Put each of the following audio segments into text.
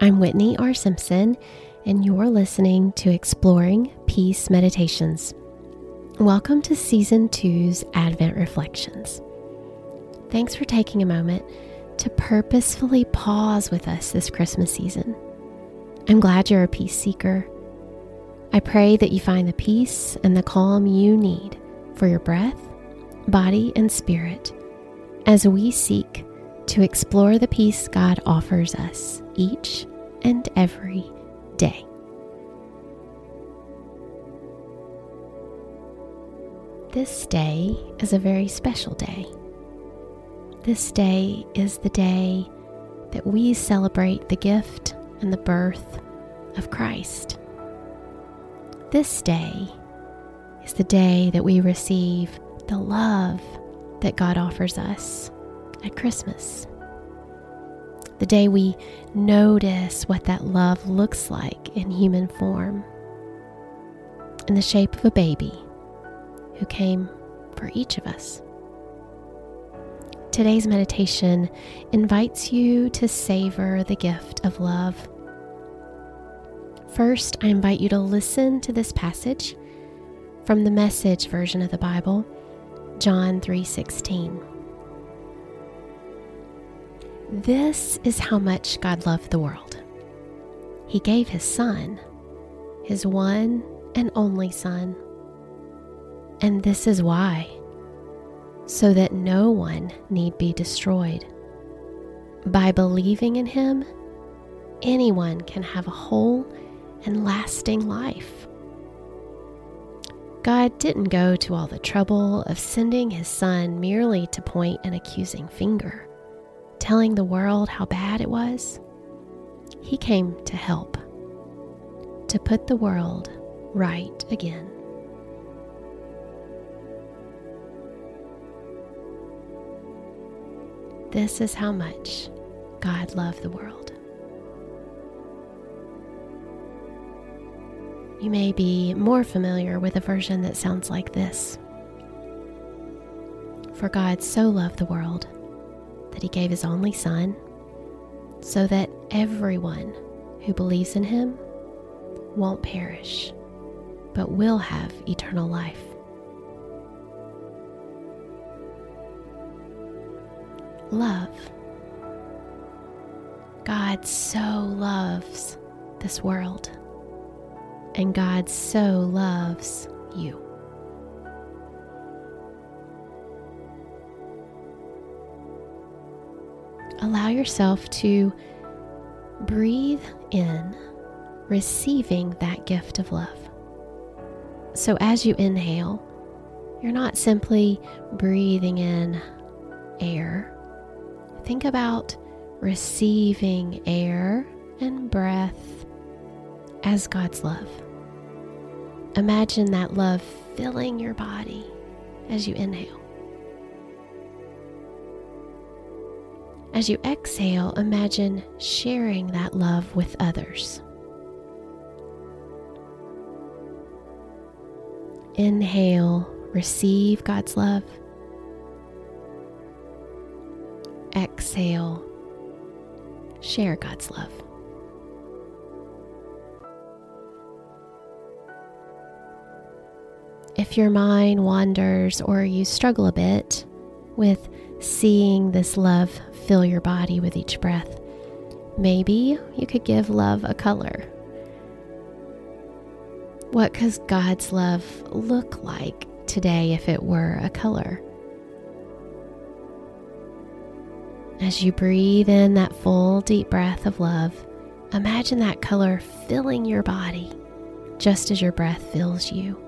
I'm Whitney R. Simpson, and you're listening to Exploring Peace Meditations. Welcome to Season 2's Advent Reflections. Thanks for taking a moment to purposefully pause with us this Christmas season. I'm glad you're a peace seeker. I pray that you find the peace and the calm you need for your breath, body, and spirit as we seek to explore the peace God offers us each and every day. This day is a very special day. This day is the day that we celebrate the gift and the birth of Christ. This day is the day that we receive the love that God offers us at Christmas. The day we notice what that love looks like in human form, in the shape of a baby who came for each of us. Today's meditation invites you to savor the gift of love. First, I invite you to listen to this passage from the message version of the Bible, John 3:16. This is how much God loved the world. He gave his son, his one and only son. And this is why so that no one need be destroyed. By believing in him, anyone can have a whole and lasting life. God didn't go to all the trouble of sending his son merely to point an accusing finger telling the world how bad it was, he came to help, to put the world right again. This is how much God loved the world. You may be more familiar with a version that sounds like this For God so loved the world that he gave his only Son, so that everyone who believes in him won't perish, but will have eternal life. Love. God so loves this world, and God so loves you. Allow yourself to breathe in, receiving that gift of love. So as you inhale, you're not simply breathing in air. Think about receiving air and breath as God's love. Imagine that love filling your body as you inhale. As you exhale, imagine sharing that love with others. Inhale, receive God's love. Exhale, share God's love. If your mind wanders or you struggle a bit with seeing this love fill your body with each breath. Maybe you could give love a color. What does God's love look like today if it were a color? As you breathe in that full, deep breath of love, imagine that color filling your body just as your breath fills you.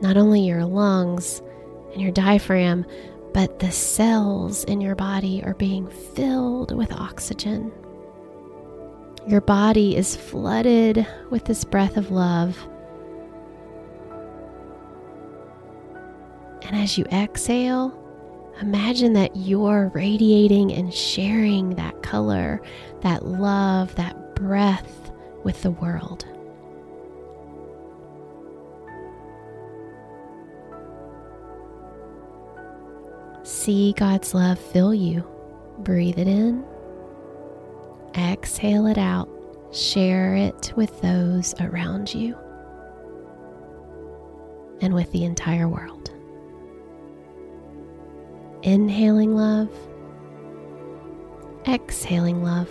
Not only your lungs and your diaphragm, but the cells in your body are being filled with oxygen. Your body is flooded with this breath of love. And as you exhale, imagine that you're radiating and sharing that color, that love, that breath with the world. See God's love fill you. Breathe it in exhale it out. Share it with those around you and with the entire world. Inhaling love, exhaling love.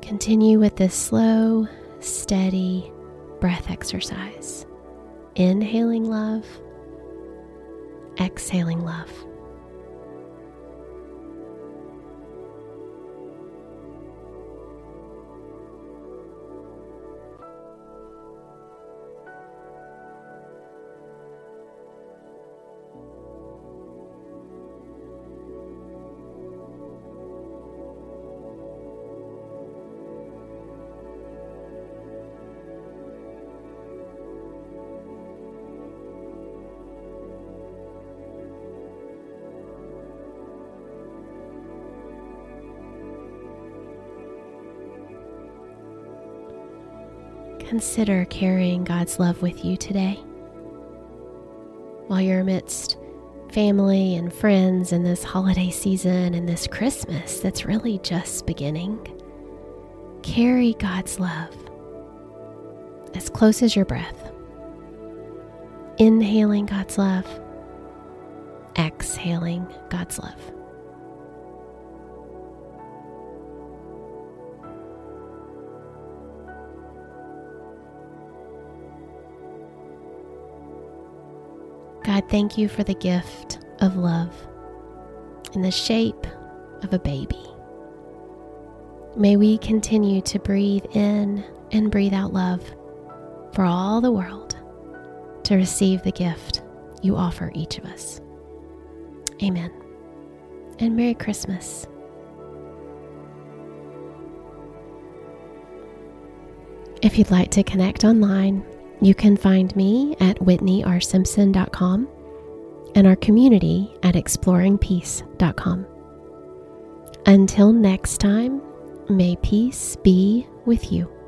Continue with this slow, steady breath exercise. Inhaling love, exhaling love. Consider carrying God's love with you today. While you're amidst family and friends in this holiday season and this Christmas that's really just beginning, carry God's love as close as your breath. Inhaling God's love, exhaling God's love. God, thank you for the gift of love in the shape of a baby. May we continue to breathe in and breathe out love for all the world to receive the gift you offer each of us. Amen. And Merry Christmas. If you'd like to connect online, you can find me at whitneyrsimpson.com and our community at exploringpeace.com. Until next time, may peace be with you.